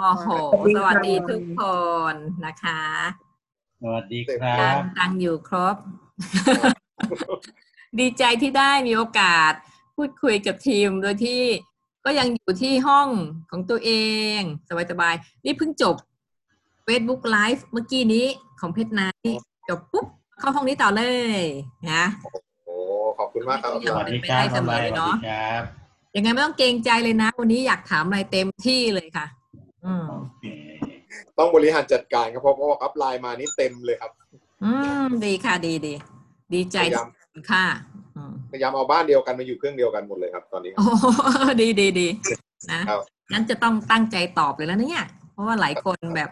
โอ้โห สวัสดีทุกคนนะคะ สวัสดีครัยังบตังอยู่ครบ ดีใจที่ได้มีโอกาสพูดคุยกับทีมโดยที่ก็ยังอยู่ที่ห้องของตัวเอง สบายๆ นี่เพิ่งจบ Facebook Live เมื่อกี้นี้ของเพชรไนท์จบปุ๊บ เข้าห้องนี้ต่อเลยนะโอ้ขอบคุณมากครับสวัสดีครับสวัสดีครับยังไงไม่ต้องเกรงใจเลยนะ วันนี้อยากถามอะไรเต็มที่เลยค่ะอืมโอเค ต้องบริหารจัดการครับเพราะเพราะว่าอัพไลน์มานี่เต็มเลยครับ อืมดีค่ะดีดีดีใจพยายามที่ค่ะอืมพยายามเอาบ้านเดียวกันมาอยู่เครื่องเดียวกันหมดเลยครับ ตอนนี้โอ้ดีดีดีนะครับงั้นจะต้องตั้งใจตอบเลยแล้วนะเนี่ย เพราะว่าหลายคนแบบ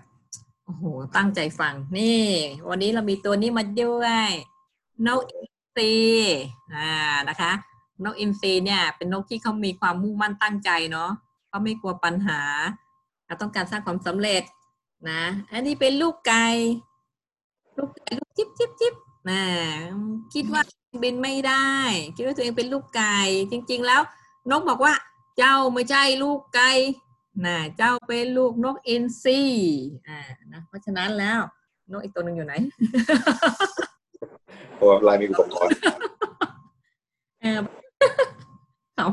โอ้โหตั้งใจฟังนี่ วันนี้เรามีตัวนี้มาด้วยนกอินทรีอ่านะคะนกอินทรีเนี่ย เป็นนกที่เขามีความมุ่งมั่นตั้งใจเนาะเขาไม่กลัวปัญหาเขา ต้องการสร้างความสำเร็จนะ อันนี้เป็นลูกไก่ลูกไก่ลูกจิ๊บจิ๊บจิ๊บนะคิดว่าบินไม่ได้ คิดว่าตัวเองเป็นลูกไก่จริง ๆ แล้ว นกบอกว่า เจ้าไม่ใช่ลูกไก่นะเจ้าเป็นลูกนกอินทรีอ่านะเพราะฉะนั้นแล้วนกอีกตัวหนึ่งอยู่ไหนเพราะว่าอัพไลน์มีอุปกรณ์เออเขา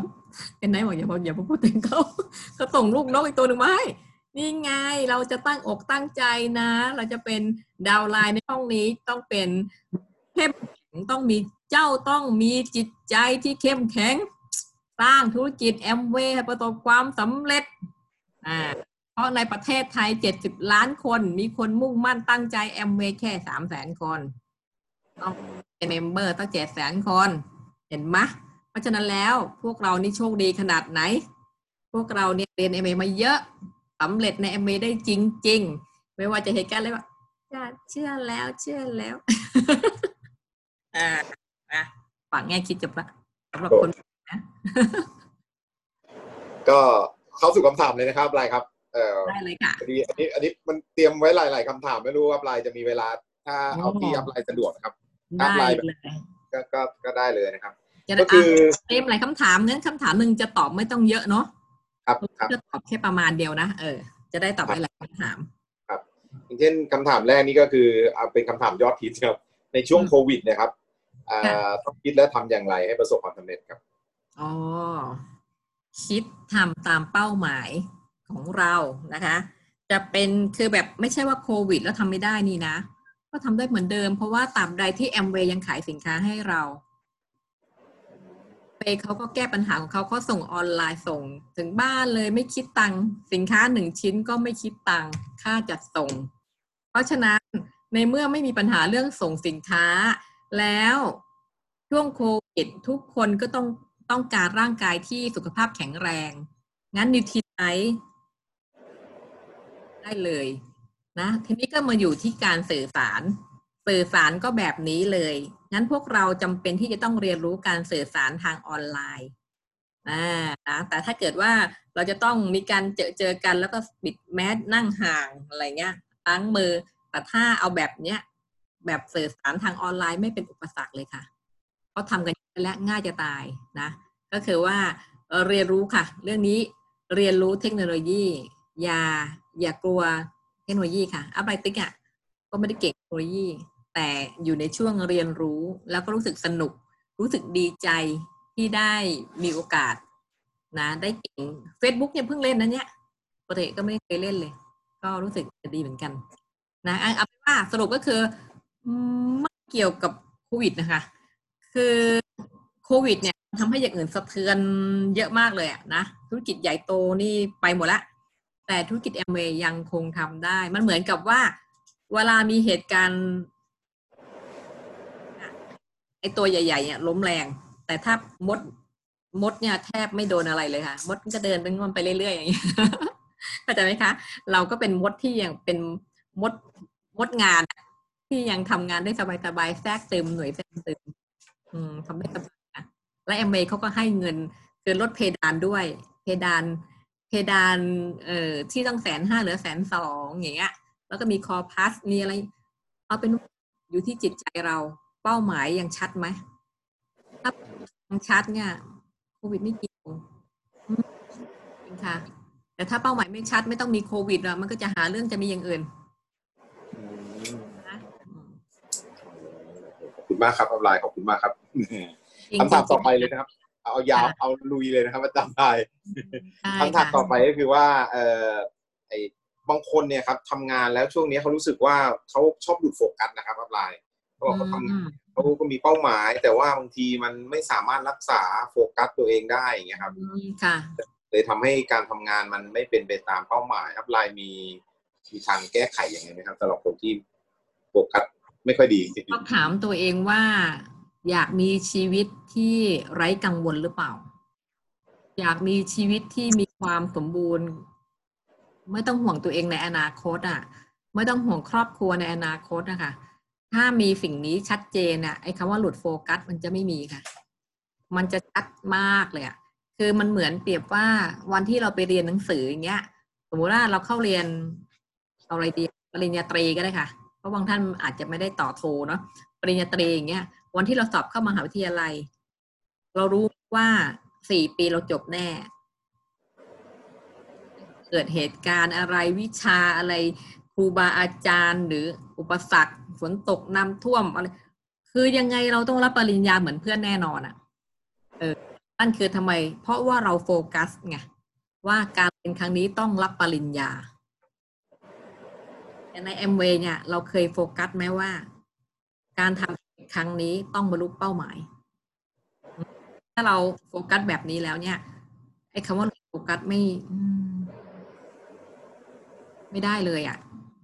เป็นไหนบอกอย่าบอกอย่าพูดถึงเขาเขาส่งลูกนกอีกตัวหนึ่งมาให้นี่ไงเราจะตั้งอกตั้งใจนะ เราจะเป็นดาวไลน์ในห้องนี้ต้องเป็นเข้มแข็งต้องมีเจ้าต้องมีจิตใจที่เข้มแข็ง สร้างธุรกิจแอมเวย์ประสบความสำเร็จอ่าเพราะในประเทศไทย70ล้านคน มีคนมุ่งมั่นตั้งใจแอมเวย์แค่3แสนคนต้องเป็น member ตั้งเจ็ดแสนคน เห็นไหม เพราะฉะนั้นแล้วพวกเรานี่โชคดีขนาดไหน พวกเราเนี่ยเรียนแอมเวย์มาเยอะสำเร็จในแอมเวย์ได้จริง ๆ ไม่ว่าจะเหตุการณ์อะไรว่าจะเชื่อแล้วเชื่อแล้วอ่านะฝากแง่คิดจบละสำหรับคนนะก็เข้าสู่คำถามเลยนะครับไลน์ครับ เอ่อได้เลยค่ะพอดีอันนี้ อันนี้มันเตรียมไว้หลาย ๆคำถามไม่รู้ว่าอัพไลน์จะมีเวลา ถ้าเอาที่อ๋ออัพไลน์สะดวกนะครับได้ไลน์แบบเลยก็ก็ก็ได้เลยนะครับ จะก็ได้คืออะเต็มหลายคำถามงั้นคำถามหนึ่งจะตอบไม่ต้องเยอะเนาะครับครับจะตอบแค่ประมาณเดียวนะเออ จะได้ตอบได้หลายคำถามอย่างเช่นคำถามแรกนี่ก็คือเอาเป็นคำถามยอดฮิตครับในช่วงอืมโควิดเนะครับอ่าค่ะต้องคิดและทำอย่างไรให้ประสบความสำเร็จครับอ๋อคิดทำตามเป้าหมายของเรานะคะ จะเป็นคือแบบไม่ใช่ว่าโควิด แล้วทำไม่ได้นี่นะ ก็ทำได้เหมือนเดิม เพราะว่าตราบใดที่แอมเวย์ยังขายสินค้าให้เรา เปเขาก็แก้ปัญหาของเขาเขาส่งออนไลน์ส่ง ถึงบ้านเลยไม่คิดตังค์สินค้าหนึ่งชิ้นก็ไม่คิดตังค์ค่าจัดส่ง เพราะฉะนั้นในเมื่อไม่มีปัญหาเรื่องส่งสินค้า แล้วช่วงโควิดทุกคนก็ต้องต้องการร่างกายที่สุขภาพแข็งแรง งั้นนิวทรีไลท์ได้เลยนะทีนี้ก็มาอยู่ที่การสื่อสาร สื่อสารก็แบบนี้เลย งั้นพวกเราจำเป็นที่จะต้องเรียนรู้การสื่อสารทางออนไลน์อ่านะแต่ถ้าเกิดว่าเราจะต้องมีการเจอเจอกันแล้วก็ปิดแมสนั่งห่างอะไรเงี้ยล้างมือแต่ถ้าเอาแบบเนี้ยแบบสื่อสารทางออนไลน์ไม่เป็นอุปสรรคเลยค่ะเพราะทำกันและง่ายจะตายนะ ก็คือว่าเอ่อเรียนรู้ค่ะ เรื่องนี้เรียนรู้เทคโนโลยี อย่าอย่ากลัวเทคโนโลยีค่ะอัพไลติกอะก็ไม่ได้เก่งเทคโนโลยี แต่อยู่ในช่วงเรียนรู้แล้วก็รู้สึกสนุก รู้สึกดีใจที่ได้มีโอกาสนะได้เก่ง Facebook เนี่ยเพิ่งเล่นนะเนี่ยปกติก็ไม่เคยเล่นเลย ก็รู้สึกจะดีเหมือนกัน นะเอาเป็นว่าสรุปก็คือไม่เกี่ยวกับโควิดนะคะ คือโควิดเนี่ยทำให้อย่างอื่นสะเทือนเยอะมากเลยอะนะธุรกิจใหญ่โตนี่ไปหมดละ แต่ธุรกิจแอมเวย์ยังคงทำได้ มันเหมือนกับว่า เวลามีเหตุการณ์ ไอตัวใหญ่ๆเนี่ยล้มแรง แต่ถ้ามดมดเนี่ยแทบไม่โดนอะไรเลยค่ะ มดก็เดินเป็นงอนไปเรื่อยๆอย่างนี้เข้าใจไหมคะ เราก็เป็นมดที่ยังเป็นมดมดงานที่ยังทำงานได้สบายๆแทรกเติมหน่วยแทรกเติมอืมทำได้สบายนะและแอมเมเขาก็ให้เงินคือลดเพดานด้วย เพดาน เพดานเอ่อที่ต้องแสนห้าเหลือแสนสองอย่างเงี้ย แล้วก็มีคอพัสมีอะไร เอาเป็นอยู่ที่จิตใจเรา เป้าหมายยังชัดไหมถ้ายังชัดเนี่ยโควิดไม่เกี่ยวอืมจริงค่ะ แต่ถ้าเป้าหมายไม่ชัดไม่ต้องมีโควิดอะมันก็จะหาเรื่องจะมีอย่างอื่นอืมนะอืมขอบคุณมากครับอัพไลน์ขอบคุณมากครับจริงคำถามจริงต่อไปเลยนะครับ เอายาวเอาลุยเลยนะครับอาจารย์ไทยใช่คำถามค่ะต่อไปก็คือว่า เอ่อไอ้บางคนเนี่ยครับทำงานแล้วช่วงนี้เขารู้สึกว่าเขาชอบหลุดโฟกัสนะครับ upline เขาบอกเขาทำอืมเขาก็มีเป้าหมาย แต่ว่าบางทีมันไม่สามารถรักษาโฟกัสตัวเองได้อย่างเงี้ยครับอืมค่ะเลยทำให้การทำงานมันไม่เป็นไปตามเป้าหมาย upline มีมีทางแก้ไขยังไงไหมครับสำหรับคนที่โฟกัสไม่ค่อยดีต้องถามตัวเองว่า อยากมีชีวิตที่ไร้กังวลหรือเปล่า อยากมีชีวิตที่มีความสมบูรณ์ ไม่ต้องห่วงตัวเองในอนาคตอะ ไม่ต้องห่วงครอบครัวในอนาคตนะคะ ถ้ามีสิ่งนี้ชัดเจนอะไอ้คำว่าหลุดโฟกัสมันจะไม่มีค่ะ มันจะชัดมากเลยอะคือมันเหมือนเปรียบว่าวันที่เราไปเรียนหนังสืออย่างเงี้ย สมมติว่าเราเข้าเรียนเอาอะไรดีปริญญาตรีก็ได้ค่ะ เพราะบางท่านอาจจะไม่ได้ต่อโทเนาะปริญญาตรีอย่างเงี้ย วันที่เราสอบเข้ามหาวิทยาลัย เรารู้ว่าสี่ปีเราจบแน่ เกิดเหตุการณ์อะไรวิชาอะไร ครูบาอาจารย์ หรืออุปสรรคฝนตกน้ำท่วมอะไรคือยังไงเราต้องรับปริญญาเหมือนเพื่อนแน่นอนอะ่ะ เออนั่นคือทำไม เพราะว่าเราโฟกัสไงว่าการเรียนครั้งนี้ต้องรับปริญญาแต่ใน แอ มเวย์เนี่ย เราเคยโฟกัสไหมว่า การทำครั้งนี้ต้องบรรลุเป้าหมาย ถ้าเราโฟกัสแบบนี้แล้วเนี่ยไอ้คำว่าโฟกัสไม่ไม่ได้เลยอะ่ะ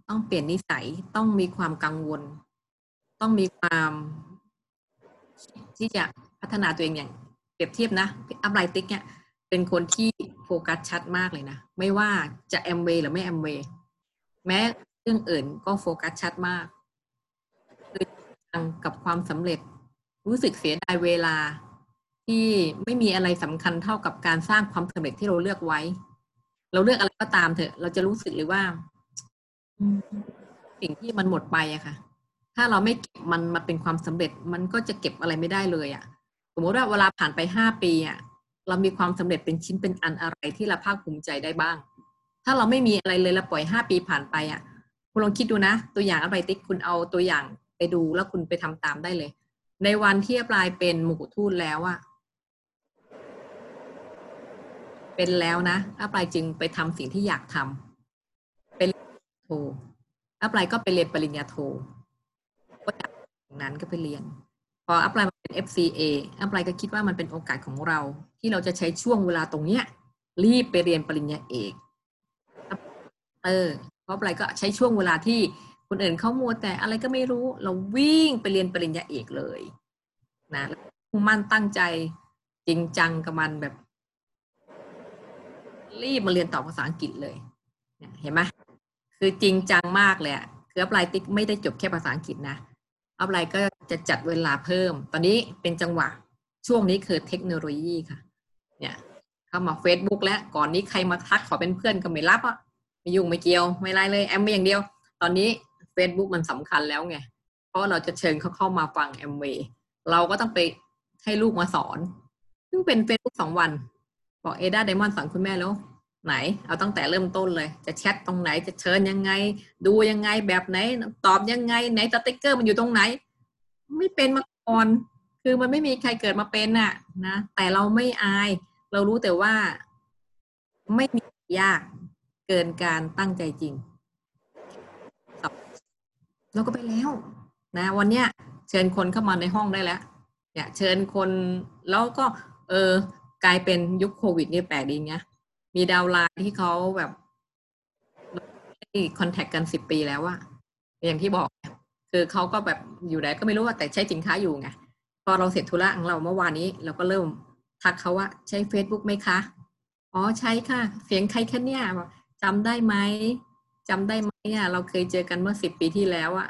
ต้องเปลี่ยนนิสัยต้องมีความกังวล ต้องมีความที่จะพัฒนาตัวเองอย่างเปรียบเทียบนะ upline ติ๊กเนี่ยเป็นคนที่โฟกัสชัดมากเลยนะ ไม่ว่าจะแอมเวย์หรือไม่แอมเวย์แม้เรื่องอื่นก็โฟกัสชัดมากคือกับความสำเร็จรู้สึกเสียดายเวลาที่ไม่มีอะไรสำคัญเท่ากับการสร้างความสำเร็จที่เราเลือกไว้ เราเลือกอะไรก็ตามเถอะ เราจะรู้สึกเลยว่า สิ่งที่มันหมดไปอะค่ะ ถ้าเราไม่เก็บมันมาเป็นความสำเร็จ มันก็จะเก็บอะไรไม่ได้เลยอะสมมติว่าเวลาผ่านไปห้าปีอะเรามีความสำเร็จเป็นชิ้นเป็นอันอะไรที่เราภาคภูมิใจได้บ้าง ถ้าเราไม่มีอะไรเลยเราปล่อยห้าปีผ่านไปอะคุณลองคิดดูนะ ตัวอย่างอะไรติ๊กคุณเอาตัวอย่างไปดูแล้วคุณไปทำตามได้เลย ในวันที่ปลายเป็นมกุทูตแล้วอะเป็นแล้วนะอาปลายจึงไปทำสิ่งที่อยากทำเป็น โทอาปลายก็ไปเรียนปริญญาโทก็จากนั้นก็ไปเรียน พออัพไลน์มาเป็น FCA อัพไลน์ก็คิดว่ามันเป็นโอกาสของเรา ที่เราจะใช้ช่วงเวลาตรงเนี้ย รีบไปเรียนปริญญาเอกเออเพราะอัพไลน์ก็ใช้ช่วงเวลาที่คนอื่นเขามัวแต่อะไรก็ไม่รู้เราวิ่งไปเรียนปริญญาเอกเลยนะมุ่งมั่นตั้งใจจริงจังกับมันแบบ รีบมาเรียนต่อภาษาอังกฤษเลย เห็นไหม คือจริงจังมากเลยคือ upline ติ๊กไม่ได้จบแค่ภาษาอังกฤษนะ upline ก็จะจัดเวลาเพิ่ม ตอนนี้เป็นจังหวะช่วงนี้คือเทคโนโลยีค่ะ เนี่ยเข้ามา Facebook แล้วก่อนนี้ใครมาทักขอเป็นเพื่อนก็ไม่รับอะไม่ยุ่งไม่เกี่ยวไม่ไรเลยแอมเวย์อย่างเดียว ตอนนี้ Facebook มันสำคัญแล้วไง เพราะเราจะเชิญเขาเข้ามาฟังแอมเวย์เราก็ต้องไปให้ลูกมาสอน ซึ่งเป็น Facebook สองวัน บอกเอดาไดมอนสอนคุณแม่แล้ว ไหน เอาตั้งแต่เริ่มต้นเลย จะแชทตรงไหน จะเชิญยังไง ดูยังไงแบบไหน ตอบยังไง ไหนสติ๊กเกอร์มันอยู่ตรงไหน ไม่เป็นมาก่อน คือมันไม่มีใครเกิดมาเป็นน่ะนะ แต่เราไม่อาย เรารู้แต่ว่าไม่มียากเกินการตั้งใจจริง เราก็ไปแล้วนะ วันเนี้ยเชิญคนเข้ามาในห้องได้แล้วเนี่ยเชิญคนแล้วก็ เออกลายเป็นยุคโควิดนี่แปลกดีเงี้ย มีดาวไลน์ที่เขาแบบคอนแทคกันสิบปีแล้วอะอย่างที่บอก คือเขาก็แบบอยู่ไหนก็ไม่รู้ว่าแต่ใช้สินค้าอยู่ไงพอเราเสร็จธุระของเราเมื่อวานนี้ เราก็เริ่มทักเขาว่าใช้ Facebook ไหมคะ อ๋อใช้ค่ะ เสียงใครแคะเนี่ยจำได้ไหมจำได้ไหมอะเราเคยเจอกันเมื่อสิบปีที่แล้วอะ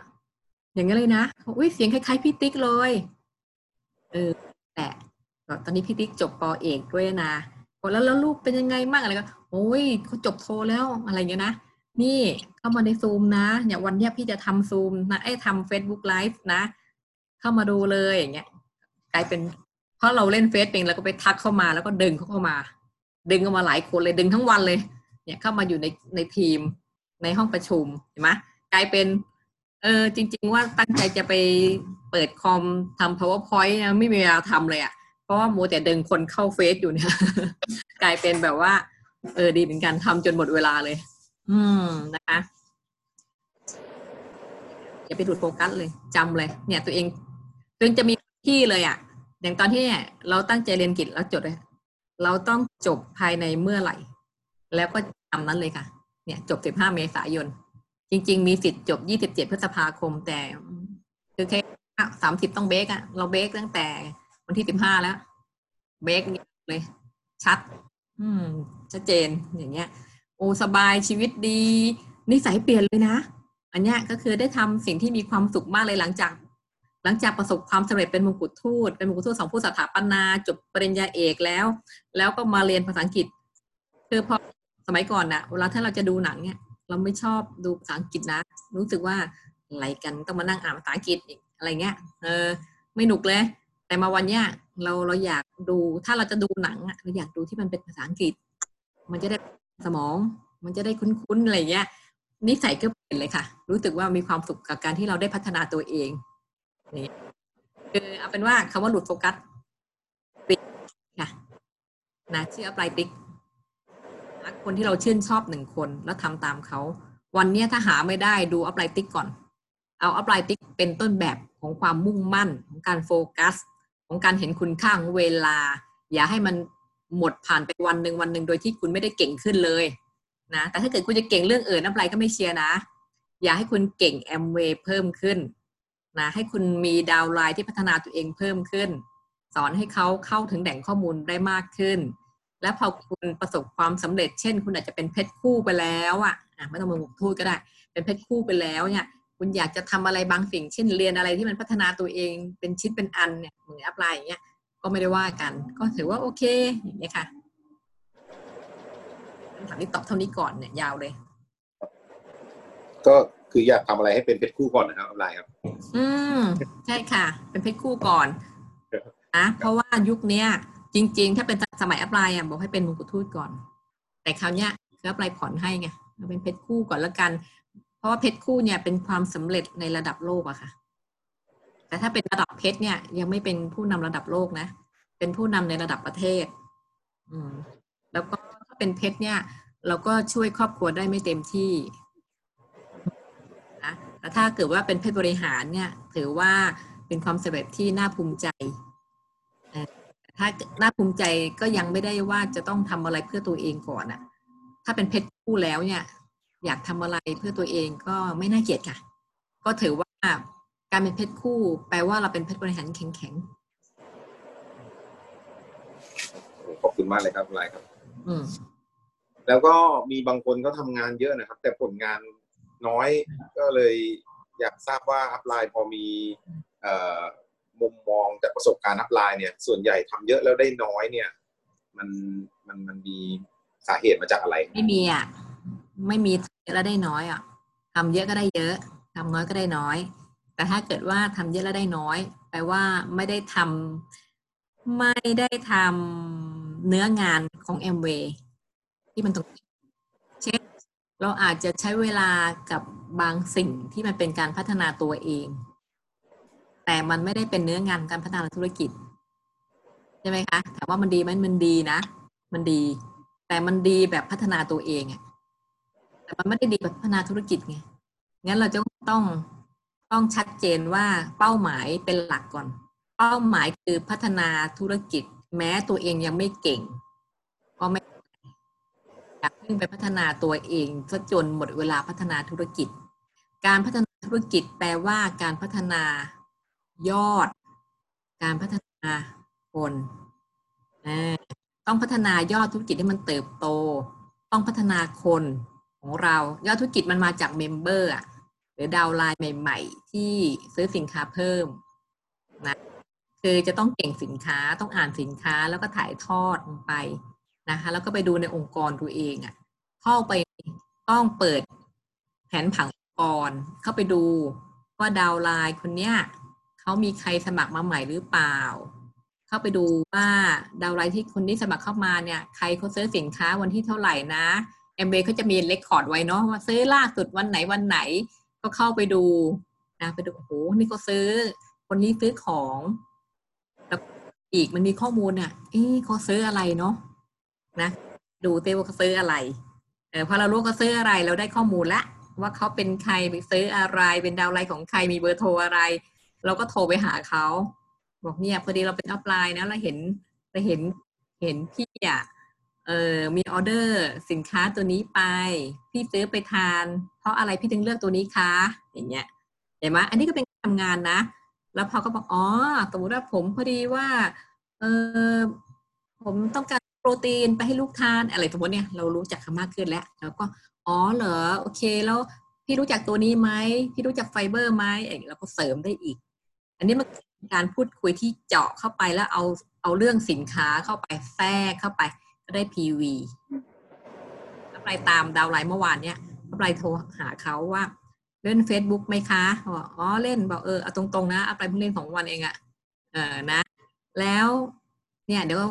อย่างนี้นเลยนะอุ้ยเสียงคล้ายๆพี่ติ๊กเลยเออแต่ตอนนี้พี่ติ๊กจบปอเอกด้วยนะ แล้วแล้วลูกเป็นยังไงบ้างอะไรก็โอ้ยเขาจบโทแล้วอะไรเงี้ยนะนี่เข้ามาในซูมนะเนี่ยวันเนี้ยพี่จะทำซูมนะไอ้ทำเฟซบุ๊กไลฟ์นะ เข้ามาดูเลยอย่างเงี้ยกลายเป็นเพราะเราเล่นเฟซเองแล้วก็ไปทักเข้ามาแล้วก็ดึงเขาเข้ามา ดึงเข้ามาหลายคนเลยดึงทั้งวันเลย เนี่ยเข้ามาอยู่ในในทีมในห้องประชุมเห็นไหมกลายเป็นเออจริง ๆ ว่าตั้งใจจะไปเปิดคอมทำ powerpoint นะไม่มีเวลาทำเลยอะ่ะ เพราะว่ามวแต่ดึงคนเข้าเฟซอยู่เนี่ย กลายเป็นแบบว่า เออดีเหมือนกันทำจนหมดเวลาเลย อืมนะคะอย่าไปดูดโฟกัสเลยจำเลย เนี่ย ตัวเองตัวเองจะมีที่เลยอะ่ะอย่างตอนที่เนี่ยเราตั้งใจเรียนกิจแล้วจดเลยเราต้องจบภายในเมื่อไหร่ แล้วก็ทำนั้นเลยค่ะ เนี่ยจบ 15 เมษายน จริง ๆ มีสิทธิ์จบ 27 พฤษภาคมแต่ คือแค่ 30 ต้องเบรกอะเราเบรกตั้งแต่ วันที่15แล้วเบรกเลย ชัด อืม ชัดเจนอย่างเงี้ย โอ้สบายชีวิตดี นิสัยเปลี่ยนเลยนะ อันเนี้ยก็คือได้ทำสิ่งที่มีความสุขมากเลยหลังจาก หลังจากประสบความสำเร็จเป็นมงกุฎทูตเป็นมงกุฎทูตสองผู้สถาปนาจบปริญญาเอกแล้ว แล้วก็มาเรียนภาษาอังกฤษ คือพอสมัยก่อนนะเวลาถ้าเราจะดูหนังเนี่ยเราไม่ชอบดูภาษาอังกฤษนะ รู้สึกว่าอะไรกันต้องมานั่งอ่านภาษาอังกฤษอะไรเงี้ย เออ ไม่หนุกเลย แต่มาวันเนี้ยเราเราอยากดูถ้าเราจะดูหนังอะเราอยากดูที่มันเป็นภาษาอังกฤษ มันจะได้สมอง มันจะได้คุ้นๆอะไรเงี้ยนิสัยก็เปลี่ยนเลยค่ะ รู้สึกว่ามีความสุขกับการที่เราได้พัฒนาตัวเองนี่คือเอาเป็นว่าคำว่าหลุดโฟกัสปิดค่ะนะชื่อ upline ติ๊กคนที่เราชื่นชอบหนึ่งคนแล้วทำตามเขาวันเนี้ยถ้าหาไม่ได้ดู upline ติ๊กก่อน เอา upline ติ๊กเป็นต้นแบบของความมุ่งมั่นของการโฟกัส ของการเห็นคุณค่าของเวลา อย่าให้มันหมดผ่านไปวันหนึ่งวันหนึ่งโดยที่คุณไม่ได้เก่งขึ้นเลยนะแต่ถ้าเกิดคุณจะเก่งเรื่องอื่นน้ำไรก็ไม่เชียร์นะ อย่าให้คุณเก่งแอมเวย์เพิ่มขึ้นนะให้คุณมีดาวไลน์ที่พัฒนาตัวเองเพิ่มขึ้น สอนให้เขาเข้าถึงแหล่งข้อมูลได้มากขึ้น และพอคุณประสบความสำเร็จ เช่น คุณอาจจะเป็นเพชรคู่ไปแล้วอะอะไม่ต้องมาหมกทูดก็ได้ เป็นเพชรคู่ไปแล้วเนี่ย คุณอยากจะทำอะไรบางสิ่ง เช่นเรียนอะไรที่มันพัฒนาตัวเองเป็นชิ้นเป็นอันเนี่ยเหมือนอัปไลน์อย่างเงี้ยก็ไม่ได้ว่ากัน ก็ถือว่าโอเคอย่างเงี้ยค่ะคำถามนี้ตอบเท่านี้ก่อนเนี่ยยาวเลย ก็คืออยากทำอะไรให้เป็นเพชรคู่ก่อนนะครับอัปไลน์ครับ อืมใช่ค่ะ เป็นเพชรคู่ก่อนนะเพราะว่ายุคเนี้ย จริง ๆ ถ้าเป็นสมัยอัปไลน์อะบอกให้เป็นมงกุฎทูตก่อน แต่คราวเนี้ยคืออัปไลน์ผ่อนให้ไงเราเป็นเพชรคู่ก่อนแล้วกัน เพราะว่าเพชรคู่เนี่ยเป็นความสำเร็จในระดับโลกอะค่ะ แต่ถ้าเป็นระดับเพชรเนี่ย ยังไม่เป็นผู้นำระดับโลกนะ เป็นผู้นำในระดับประเทศ อืม แล้วก็ถ้าเป็นเพชรเนี่ย เราก็ช่วยครอบครัวได้ไม่เต็มที่นะแต่ถ้าเกิดว่าเป็นเพชรบริหารเนี่ย ถือว่าเป็นความสำเร็จที่น่าภูมิใจแต่ถ้าน่าภูมิใจก็ยังไม่ได้ว่าจะต้องทำอะไรเพื่อตัวเองก่อนอะถ้าเป็นเพชรคู่แล้วเนี่ย อยากทำอะไรเพื่อตัวเองก็ไม่น่าเกลียดค่ะ ก็ถือว่าการเป็นเพชรคู่ แปลว่าเราเป็นเพชรบริหารแข็งขอบคุณมากเลยครับ upline ครับๆอืมแล้วก็มีบางคนก็ทำงานเยอะนะครับ แต่ผลงานน้อยก็เลยอยากทราบว่า upline พอมีเอ่อมุมมองจากประสบการณ์ upline เนี่ย ส่วนใหญ่ทำเยอะแล้วได้น้อยเนี่ย มันมันมันมีสาเหตุมาจากอะไร ไม่มีอะ ไม่มีเยอะแล้วได้น้อยอะทำเยอะก็ได้เยอะทำน้อยก็ได้น้อย แต่ถ้าเกิดว่าทำเยอะแล้วได้น้อย แปลว่าไม่ได้ทำไม่ได้ทำเนื้องานของแอมเวย์ที่มันตรงเช่นเราอาจจะใช้เวลากับบางสิ่งที่มันเป็นการพัฒนาตัวเอง แต่มันไม่ได้เป็นเนื้องานการพัฒนาธุรกิจใช่ไหมคะถามว่ามันดีไหมมันดีนะ มันดี แต่มันดีแบบพัฒนาตัวเองอะ แต่มันไม่ได้ดีแบบพัฒนาธุรกิจไงงั้นเราจะต้องต้องชัดเจนว่าเป้าหมายเป็นหลักก่อน เป้าหมายคือพัฒนาธุรกิจ แม้ตัวเองยังไม่เก่ง ก็ไม่อยากขึ้นไปพัฒนาตัวเองซะจนหมดเวลาพัฒนาธุรกิจ การพัฒนาธุรกิจแปลว่าการพัฒนายอด การพัฒนาคนต้องพัฒนายอดธุรกิจให้มันเติบโต ต้องพัฒนาคน ของเรายอดธุรกิจมันมาจากเมมเบอร์อะหรือดาวไลน์ใหม่ ๆ ที่ซื้อสินค้าเพิ่มนะคือจะต้องเก่งสินค้าต้องอ่านสินค้าแล้วก็ถ่ายทอดลงไปนะคะ แล้วก็ไปดูในองค์กรตัวเองอะเข้าไปต้องเปิดแผนผังองค์กรเข้าไปดูว่า downline คนเนี้ยเขามีใครสมัครมาใหม่หรือเปล่า เข้าไปดูว่า downline ที่คนที่สมัครเข้ามาเนี่ย ใครเขาซื้อสินค้าวันที่เท่าไหร่นะ เอ็มเเขาจะมี record ไว้เนาะว่าซื้อล่าสุดวันไหนวันไหน ก็เข้าไปดูนะไปดูโอ้โหนี่เขาซื้อ คนนี้ซื้อของแล้วอีกมันมีข้อมูลเนี่ยเอ๊ะเขาซื้ออะไรเนาะนะดูเต้ว่าเขาซื้ออะไรเออพอเรารู้เขาซื้ออะไรเราได้ข้อมูลละว่าเขาเป็นใครไปซื้ออะไรเป็นดาวไลน์ของใครมีเบอร์โทรอะไร เราก็โทรไปหาเขาบอกเนี่ยพอดีเราเป็นอัพไลน์นะเราเห็นเราเห็นเห็นพี่อะ เออมีออเดอร์สินค้าตัวนี้ไปพี่ซื้อไปทาน เพราะอะไรพี่ถึงเลือกตัวนี้คะอย่างเงี้ยเห็นไหมอันนี้ก็เป็นการทำงานนะ แล้วพอก็บอกอ๋อสมมติว่าผมพอดีว่าเออผมต้องการโปรตีนไปให้ลูกทานอะไรสมมติเนี่ยเรารู้จักเขามากขึ้นแล้วแล้วก็อ๋อเหรอโอเคแล้วพี่รู้จักตัวนี้ไหมพี่รู้จักไฟเบอร์ไหมเองเราก็เสริมได้อีก อันนี้มันการพูดคุยที่เจาะเข้าไปแล้วเอาเอาเรื่องสินค้าเข้าไปแทรกเข้าไป ก็ได้ PV แล้วไปตามดาวไลน์เมื่อวานเนี่ยก็ไปโทรหาเขาว่า เล่น Facebook ไหมคะบอกอ๋อเล่นบอกเออเอาตรงๆนะเอาไปเพิ่งเล่นของวันเองอะเออนะ แล้วเนี่ยเดี๋ยว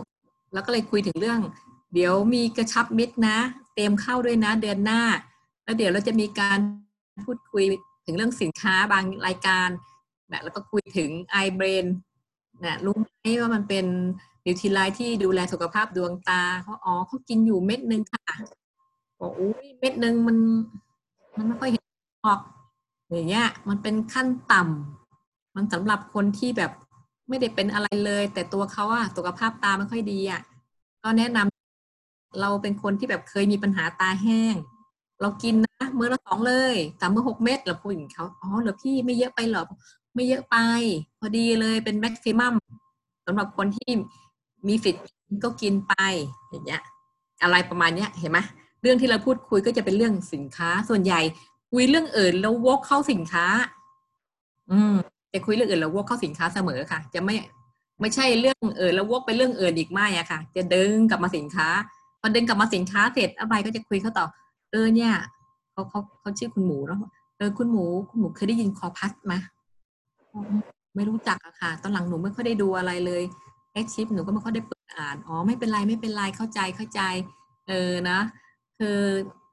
เราก็เลยคุยถึงเรื่อง เดี๋ยวมีกระชับมิตรนะ เตรียมเข้าด้วยนะเดือนหน้า แล้วเดี๋ยวเราจะมีการพูดคุยถึงเรื่องสินค้าบางรายการนะแล้วก็คุยถึง i brain นะรู้ไหมว่ามันเป็น นิวทีไลท์ที่ดูแลสุขภาพดวงตาเขาอ๋อเขากินอยู่เม็ดหนึ่งค่ะบอกอุ้ยเม็ดหนึ่งมัน มันไม่ค่อยเห็นออกอย่างเงี้ย มันเป็นขั้นต่ำมันสำหรับคนที่แบบไม่ได้เป็นอะไรเลย แต่ตัวเขาอะสุขภาพตาไม่ค่อยดีอะก็แนะนำเราเป็นคนที่แบบเคยมีปัญหาตาแห้ง เรากินนะมื้อละสองเลยสามมื้อหกเม็ดเราพูดอย่างเขาอ๋อเหรอพี่ไม่เยอะไปหรอไม่เยอะไป พอดีเลยเป็นแม็กซิมัมสำหรับคนที่ มีสิทธิ์ก็กินไปอย่างเงี้ยอะไรประมาณเนี้ยเห็นไหมเรื่องที่เราพูดคุยก็จะเป็นเรื่องสินค้า ส่วนใหญ่คุยเรื่องอื่นแล้ววกเข้าสินค้า อืมจะคุยเรื่องอื่นแล้ววกเข้าสินค้าเสมอค่ะ จะไม่ไม่ใช่เรื่องเออแล้ววกไปเรื่องอื่นอีกไม่อะค่ะ จะดึงกลับมาสินค้าพอดึงกลับมาสินค้าเสร็จอะไรก็จะคุยเขาต่อ เออเนี่ยเขาเขาเขาชื่อคุณหมูเนาะเออคุณหมูคุณหมูเคยได้ยินคอพัสไหมไม่รู้จักอะค่ะ ตอนหลังหนูไม่ค่อยได้ดูอะไรเลย แอคชิปหนูก็ไม่ค่อยได้เปิดอ่าน อ๋อ ไม่เป็นไร ไม่เป็นไร เข้าใจ เข้าใจ เออ นะ คือ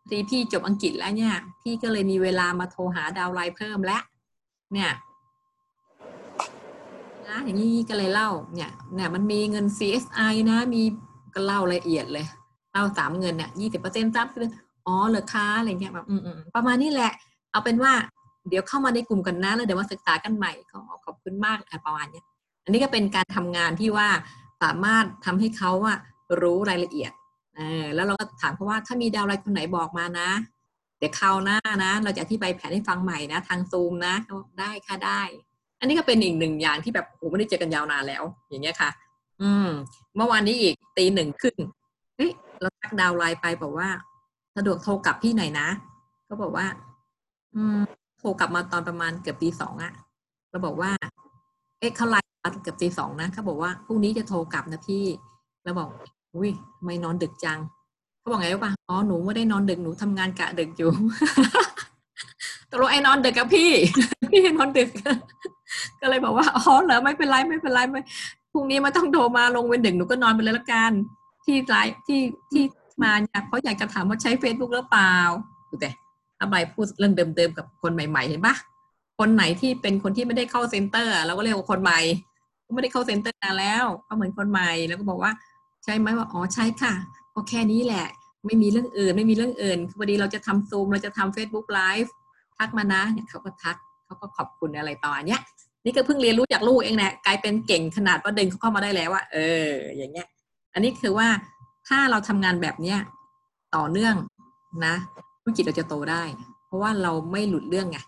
ทีพี่จบอังกฤษแล้วเนี่ย พี่ก็เลยมีเวลามาโทรหาดาวไลน์เพิ่มแล้ว เนี่ย นะ อย่างนี้ก็เลยเล่า เนี่ย เนี่ย มันมีเงิน CSI นะ มีก็เล่าละเอียดเลย เล่าสามเงินเนี่ยยี่สิบเปอร์เซ็นต์สามอ๋อ เหรอคะ อะไรเงี้ยแบบอืมประมาณนี้แหละ เอาเป็นว่า เดี๋ยวเข้ามาในกลุ่มกันนะ แล้วเดี๋ยวมาศึกษากันใหม่ก็ขอบคุณมากประมาณเนี้ย อันนี้ก็เป็นการทำงานที่ว่าสามารถทำให้เขาอะรู้รายละเอียดเออแล้วเราก็ถามเขาว่าถ้ามีดาวไลน์คนไหนบอกมานะ เดี๋ยวคราวหน้านะ เราจะอธิบายแผนให้ฟังใหม่นะ ทางซูมนะได้ค่ะได้ อันนี้ก็เป็นอีกหนึ่งอย่างที่แบบโอ้ไม่ได้เจอกันยาวนานแล้ว อย่างเงี้ยค่ะ อืม เมื่อวานนี้อีกตีหนึ่งขึ้นเฮ้ยเราทักดาวไลน์ไปบอกว่า สะดวกโทรกลับพี่หน่อยนะ ก็บอกว่า อืม โทรกลับมาตอนประมาณเกือบตีสองอะเราบอกว่า เอ๊ะเขาไลน์มาเกือบตีสองนะเขาบอกว่าพรุ่งนี้จะโทรกลับนะพี่ แล้วบอกอุ้ยทำไมนอนดึกจังเขาบอกไงรู้ป่ะอ๋อหนูไม่ได้นอนดึกหนูทำงานกะดึกอยู่ตกลงไอ้นอนดึกกับพี่ พี่นอนดึก ก็เลยบอกว่าอ๋อเหรอไม่เป็นไรไม่เป็นไรไม่พรุ่งนี้ไม่ต้องโทรมาลงเวรดึกหนูก็นอนไปเลยละกัน ที่ไลน์ที่ที่มาเนี่ยเขาอยากจะถามว่าใช้เฟซบุ๊กหรือเปล่าดูแต่อะไรพูดเรื่องเดิมๆกับคนใหม่ ๆ เห็นปะ คนไหนที่เป็นคนที่ไม่ได้เข้า center เราก็เรียกว่าคนใหม่ไม่ได้เข้า center นานแล้วก็เหมือนคนใหม่แล้วก็บอกว่าใช่ไหมว่าอ๋อใช่ค่ะก็แค่นี้แหละ ไม่มีเรื่องอื่น ไม่มีเรื่องอื่นพอดีเราจะทำซูมเราจะทำ Facebook Live ทักมานะเนี่ยเขาก็ทักเขาก็ขอบคุณอะไรต่อเนี้ยนี่ก็เพิ่งเรียนรู้จากลูกเองแหละกลายเป็นเก่งขนาดว่าดึงเขาเข้ามาได้แล้วว่าเออ อย่างเงี้ย อันนี้คือว่าถ้าเราทำงานแบบเนี้ยต่อเนื่องนะธุรกิจเราจะโตได้ เพราะว่าเราไม่หลุดเรื่องไง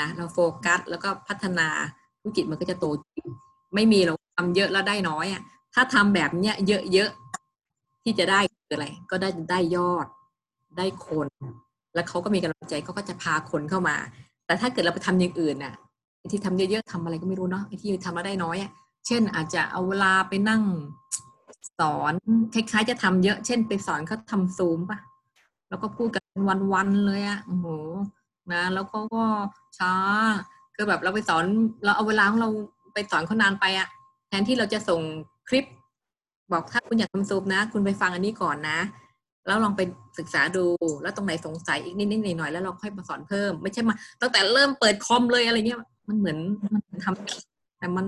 นะเราโฟกัสแล้วก็พัฒนาธุรกิจมันก็จะโตจริงไม่มีเราทำเยอะแล้วได้น้อยอะถ้าทำแบบเนี้ยเยอะๆที่จะได้คืออะไร ก็ได้ได้ยอดได้คน แล้วเขาก็มีกำลังใจเขาก็จะพาคนเข้ามา แต่ถ้าเกิดเราไปทำอย่างอื่นน่ะที่ทำเยอะๆทำอะไรก็ไม่รู้เนาะที่ทำแล้วได้น้อยอะเช่นอาจจะเอาเวลาไปนั่งสอนคล้ายๆ จะทำเยอะ เช่น ไปสอนเขาทำซูมป่ะแล้วก็พูดกันวันๆเลยอะโอ้โห นะ แล้วเขาก็ช้าคือแบบเราไปสอนเราเอาเวลาของเราไปสอนเขานานไปอะแทนที่เราจะส่งคลิป บอกถ้าคุณอยากทำซูมนะ คุณไปฟังอันนี้ก่อนนะ แล้วลองไปศึกษาดู แล้วตรงไหนสงสัยอีกนิดนิดหน่อยหน่อยแล้วเราค่อยมาสอนเพิ่ม ไม่ใช่มาตั้งแต่เริ่มเปิดคอมเลยอะไรเงี้ย มันเหมือนมันทำแต่มัน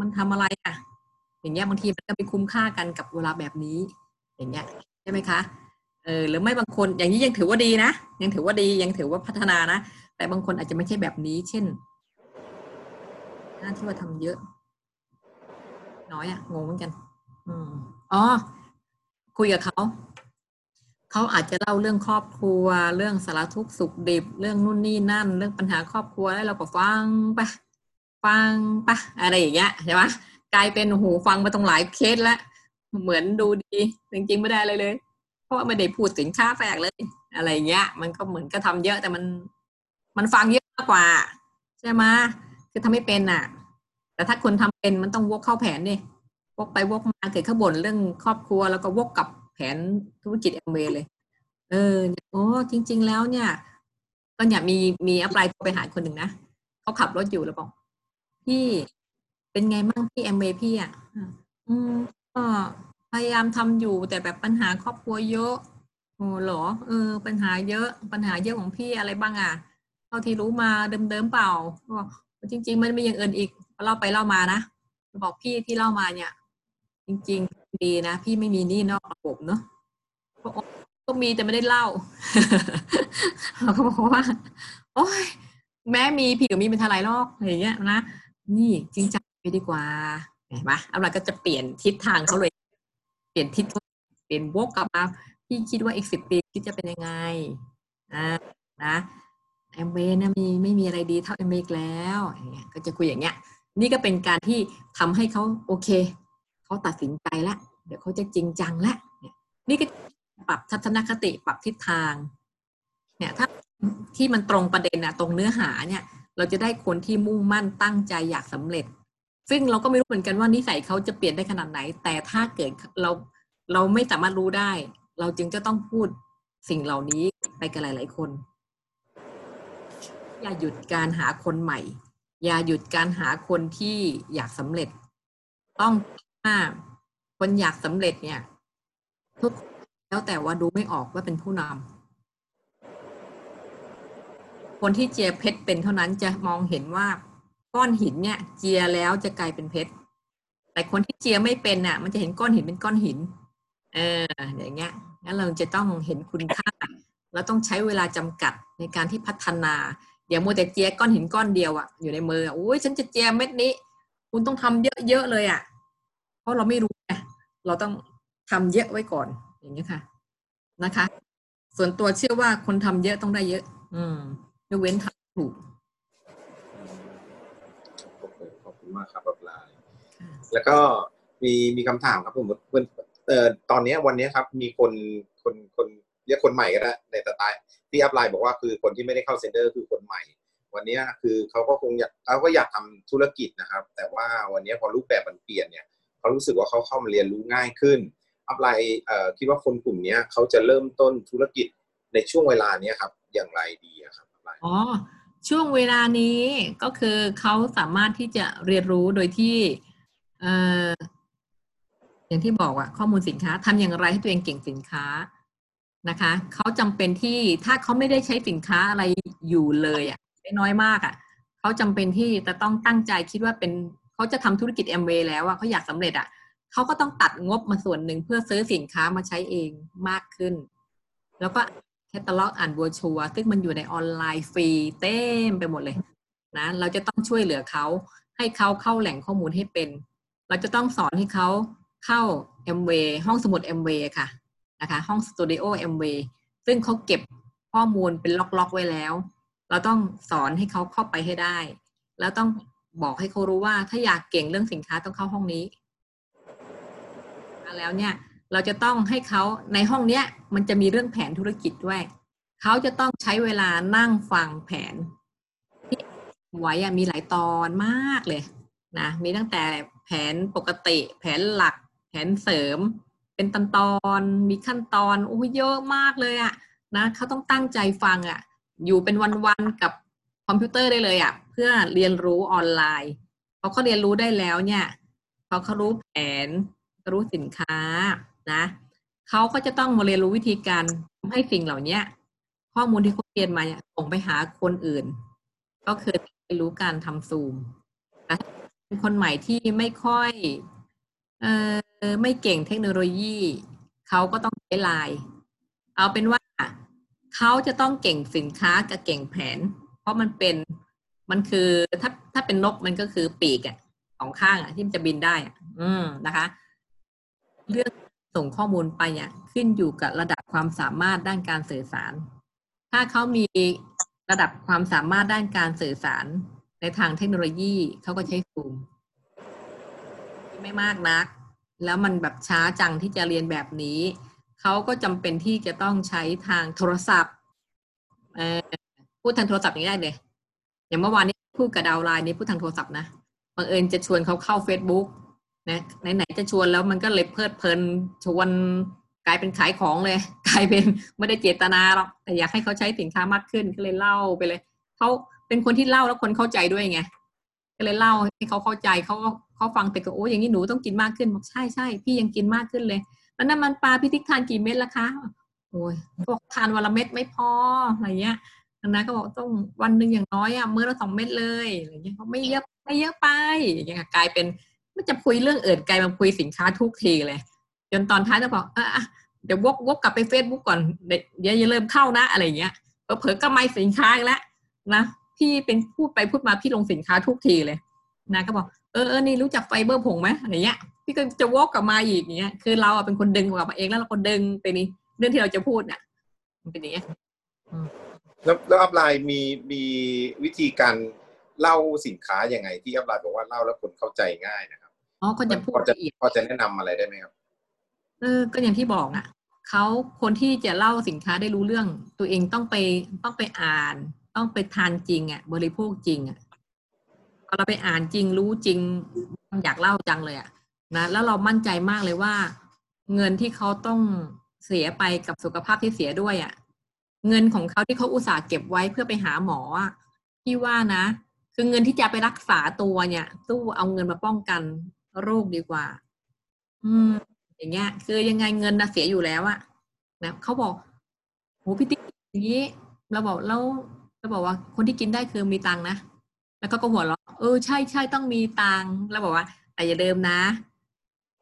มันทำอะไรอะอย่างเงี้ยบางทีมันก็ไม่คุ้มค่ากันกับเวลาแบบนี้ อย่างเงี้ยใช่ไหมคะ เออหรือไม่บางคนอย่างนี้ยังถือว่าดีนะยังถือว่าดียังถือว่าพัฒนานะแต่บางคนอาจจะไม่ใช่แบบนี้ เช่นหน้าที่ว่าทำเยอะ น้อยอะงงเหมือนกัน อืมอ๋อคุยกับเขาเขาอาจจะเล่าเรื่องครอบครัว เรื่องสารทุกข์สุขดิบ เรื่องนู่นนี่นั่น เรื่องปัญหาครอบครัวแล้วเราก็ฟังไปฟังไปอะไรอย่างเงี้ยใช่ไหมกลายเป็นโอ้โหฟังมาตรงหลายเคสแล้วเหมือนดูดีจริงๆไม่ได้อะไรเลย ราะว่าไม่ได้พูดสินค้าแฝกเลย อะไรเงี้ย มันก็เหมือนก็ทำเยอะแต่มัน มันฟังเยอะมากกว่า ใช่ไหมคือทำไม่เป็นอะ แต่ถ้าคนทำเป็นมันต้องวกเข้าแผนนี่วกไปวกมาเกิดข้าบนเรื่องครอบครัวแล้วก็วกกับแผนธุรกิจแอมเวย์เลย เออโอ้จริง ๆ แล้วเนี่ย ก็เนี่ยมีมีอัปไลน์โทรไปหาคนหนึ่งนะเขาขับรถอยู่แล้วบอกพี่เป็นไงมั่งพี่แอมเวย์พี่อะอืมก็ พยายามทำอยู่แต่แบบปัญหาครอบครัวเยอะโอ้หรอเออ ปัญหาเยอะ ปัญหาเยอะของพี่อะไรบ้างอะเท่าที่รู้มาเดิมๆเปล่าบอกจริง ๆ มันมีอย่างอื่นอีกเล่าไปเล่ามานะบอกพี่ที่เล่ามาเนี่ย จริง ๆ ดีนะพี่ไม่มีหนี้นอกระบบเนาะก็มีแต่ไม่ได้เล่าเราก็บอกว่า โอ้ยแม้มีพี่กับมีเป็นทลายลอกอะไรอย่างเงี้ยนะนี่จริงจังไปดีกว่าเห็นปะอาเรก็จะเปลี่ยนทิศทางเขาเลย เปลี่ยนทิศเปลี่ยนวกกลับมา พี่คิดว่าอีกสิบปีคิดจะเป็นยังไงอ่านะแอมเวนะมีไม่มีอะไรดีเท่าแอมเวกแล้วอย่างเงี้ยก็จะคุยอย่างเงี้ย นี่ก็เป็นการที่ทำให้เขาโอเคเขาตัดสินใจแล้วเดี๋ยวเขาจะจริงจังแล้วเนี่ยนี่ก็ปรับทัศนคติปรับทิศทาง เนี่ยถ้าที่มันตรงประเด็นนะตรงเนื้อหาเนี่ย เราจะได้คนที่มุ่งมั่นตั้งใจอยากสำเร็จ ซึ่งเราก็ไม่รู้เหมือนกันว่านิสัยเขาจะเปลี่ยนได้ขนาดไหน แต่ถ้าเกิดเราเราไม่สามารถรู้ได้ เราจึงจะต้องพูดสิ่งเหล่านี้ไปกับหลาย ๆ คน อย่าหยุดการหาคนใหม่ อย่าหยุดการหาคนที่อยากสำเร็จ ต้องว่าคนอยากสำเร็จเนี่ย ทุกแล้วแต่ว่าดูไม่ออกว่าเป็นผู้นำคนที่เจียเพชรเป็นเท่านั้นจะมองเห็นว่า ก้อนหินเนี่ย เจียแล้วจะกลายเป็นเพชร แต่คนที่เจียไม่เป็นน่ะ มันจะเห็นก้อนหินเป็นก้อนหิน เอออย่างเงี้ยงั้นเราจะต้องเห็นคุณค่าเราต้องใช้เวลาจำกัดในการที่พัฒนาเดี๋ยวโมแต่เจียก้อนหินก้อนเดียวอะอยู่ในมือโอ้ยฉันจะเจียเม็ดนี้ คุณต้องทำเยอะๆเลยอะเพราะเราไม่รู้ไงเราต้องทำเยอะไว้ก่อน อย่างนี้ค่ะนะคะ ส่วนตัวเชื่อว่าคนทำเยอะต้องได้เยอะ อืมยกเว้นทำถูก โอเคขอบคุณ มากครับ upline แล้วก็มีมีคำถามครับผมเพื่อนเอ่อตอนเนี้ยวันเนี้ยครับ มีคนคนคนเรียกคนใหม่ก็ได้ในสไตล์ที่ upline บอกว่าคือคนที่ไม่ได้เข้า center คือคนใหม่ วันเนี้ยคือเขาก็คงอยากเขาก็อยากทำธุรกิจนะครับ แต่ว่าวันเนี้ยพอรูปแบบมันเปลี่ยนเนี่ยเขารู้สึกว่าเขาเข้ามาเรียนรู้ง่ายขึ้น upline เอ่อคิดว่าคนกลุ่มเนี้ยเขาจะเริ่มต้นธุรกิจในช่วงเวลาเนี้ยครับอย่างไรดีอะครับอัพไลน์อ๋อ ช่วงเวลานี้ก็คือเขาสามารถที่จะเรียนรู้โดยที่ออย่างที่บอกอะข้อมูลสินค้าทำอย่างไรให้ตัวเองเก่งสินค้านะคะเขาจำเป็นที่ถ้าเขาไม่ได้ใช้สินค้าอะไรอยู่เลยอะน้อยมากอะเขาจำเป็นที่จะต้องตั้งใจคิดว่าเป็นเขาจะทำธุรกิจแอมเวย์แล้วอะเขาอยากสำเร็จอะเขาก็ต้องตัดงบมาส่วนหนึ่งเพื่อซื้อสินค้ามาใช้เองมากขึ้น แล้วก็ แคตตาล็อกอ่านบัวชัวซึ่งมันอยู่ในออนไลน์ฟรีเต็มไปหมดเลยนะเราจะต้องช่วยเหลือเขา ให้เขาเข้าแหล่งข้อมูลให้เป็น เราจะต้องสอนให้เขาเข้า m w a ห้องสมุด m w a y ค่ะนะคะห้องสตูดิโอ m w a ซึ่งเขาเก็บข้อมูลเป็นล็อกๆไว้แล้ว เราต้องสอนให้เขาเข้าไปให้ได้ แล้วต้องบอกให้เขารู้ว่าถ้าอยากเก่งเรื่องสินค้าต้องเข้าห้องนี้ แล้วเนี่ย เราจะต้องให้เขาในห้องเนี้ยมันจะมีเรื่องแผนธุรกิจด้วย เขาจะต้องใช้เวลานั่งฟังแผนที่ไว้อะมีหลายตอนมากเลยนะมีตั้งแต่แผนปกติ แผนหลัก แผนเสริม เป็นตอนตอนมีขั้นตอนโอ้เยอะมากเลยอะนะเขาต้องตั้งใจฟังอะอยู่เป็นวันๆกับคอมพิวเตอร์ได้เลยอะเพื่อเรียนรู้ออนไลน์พอเขาเรียนรู้ได้แล้วเนี่ยพอเขารู้แผนรู้สินค้า นะเขาก็จะต้องมาเรียนรู้วิธีการทำให้สิ่งเหล่านี้ข้อมูลที่เขาเรียนมาส่งไปหาคนอื่น ก็คือเรียนรู้การทำซูมเป็นคนใหม่ที่ไม่ค่อยเออไม่เก่งเทคโนโลยีเขาก็ต้องใช้ไลน์เอาเป็นว่าเขาจะต้องเก่งสินค้ากับเก่งแผน เพราะมันเป็นมันคือถ้าถ้าเป็นนกมันก็คือปีกอะสองข้างอะที่มันจะบินได้อะอืมนะคะ เรื่อง ส่งข้อมูลไปเนี่ยขึ้นอยู่กับระดับความสามารถด้านการสื่อสาร ถ้าเขามีระดับความสามารถด้านการสื่อสาร ในทางเทคโนโลยีเขาก็ใช้ซูมไม่มากนัก แล้วมันแบบช้าจังที่จะเรียนแบบนี้เขาก็จำเป็นที่จะต้องใช้ทางโทรศัพท์พูดทางโทรศัพท์นี้ได้เลยอย่างเมื่อวานนี้พูดกับดาวไลน์นี่พูดทางโทรศัพท์นะบังเอิญจะชวนเขาเข้า Facebook นะไหนๆจะชวนแล้วมันก็เลยเพลิดเพลินชวนกลายเป็นขายของเลย กลายเป็นไม่ได้เจตนาหรอกแต่อยากให้เขาใช้สินค้ามากขึ้นก็เลยเล่าไปเลยเขาเป็นคนที่เล่าแล้วคนเข้าใจด้วยไงก็เลยเล่าให้เขาเข้าใจเขาเขาฟังแต่ก็โอ้อย่างนี้หนูต้องกินมากขึ้นบอกใช่ใช่พี่ยังกินมากขึ้นเลยแล้วน้ำมันปลาพี่ทิกทานกี่เม็ดละคะโอ้ยบอกทานวันละเม็ดไม่พออะไรเงี้ยนะก็บอกต้องวันหนึ่งอย่างน้อยอะมื้อละสองเม็ดเลยอะไรเงี้ยเขาไม่เยอะไม่เยอะไปอย่างเงี้ยกลายเป็น มันจะคุยเรื่องเอื่นกลมาคุยสินค้าทุกทีเลย จนตอนท้ายจะบอกเออเดี๋ยววกวกกลับไปเฟซบุ๊กก่อนเดี๋ยวอย่าเริ่มเข้านะอะไรเงี้ยเผลอๆก็ไม่สินค้าแล้วนะพี่เป็นพูดไปพูดมาพี่ลงสินค้าทุกทีเลยนะก็บอกเออเออนี่รู้จักไฟเบอร์ผงไหมอะไรเงี้ยพี่ก็จะวกกลับมาอีกเงี้ยคือเราเป็นคนดึงกลับมาเองแล้วเราก็ดึงไปนี่เรื่องที่เราจะพูดเนี่ยมันเป็นอย่างเงี้ยแล้วแล้ว upline มีมีวิธีการเล่าสินค้ายังไงที่ upline บอกว่าเล่าแล้วคนเข้าใจง่ายนะครับ อ๋อก็จะพูดพอจะละเอียดพอจะแนะนำอะไรได้ไหมครับเออก็อย่างที่บอกอะเขาคนที่จะเล่าสินค้าได้รู้เรื่อง ตัวเองต้องไปต้องไปอ่าน ต้องไปทานจริงอะ บริโภคจริงอะพอเราไปอ่านจริงรู้จริงอยากเล่าจังเลยอะนะแล้วเรามั่นใจมากเลยว่า เงินที่เขาต้องเสียไปกับสุขภาพที่เสียด้วยอะ เงินของเขาที่เขาอุตส่าห์เก็บไว้เพื่อไปหาหมออะพี่ว่านะ คือเงินที่จะไปรักษาตัวเนี่ยตู้เอาเงินมาป้องกัน โรคดีกว่า อืม อย่างเงี้ย คือยังไงเงินนะเสียอยู่แล้วอะนะเขาบอกโหพี่ติ๊กอย่างนี้เราบอกแล้วเราบอกว่าคนที่กินได้คือมีตังนะแล้วก็ก็หัวเราะเออใช่ใช่ต้องมีตังค์แล้วบอกว่าแต่อย่าเดิมนะ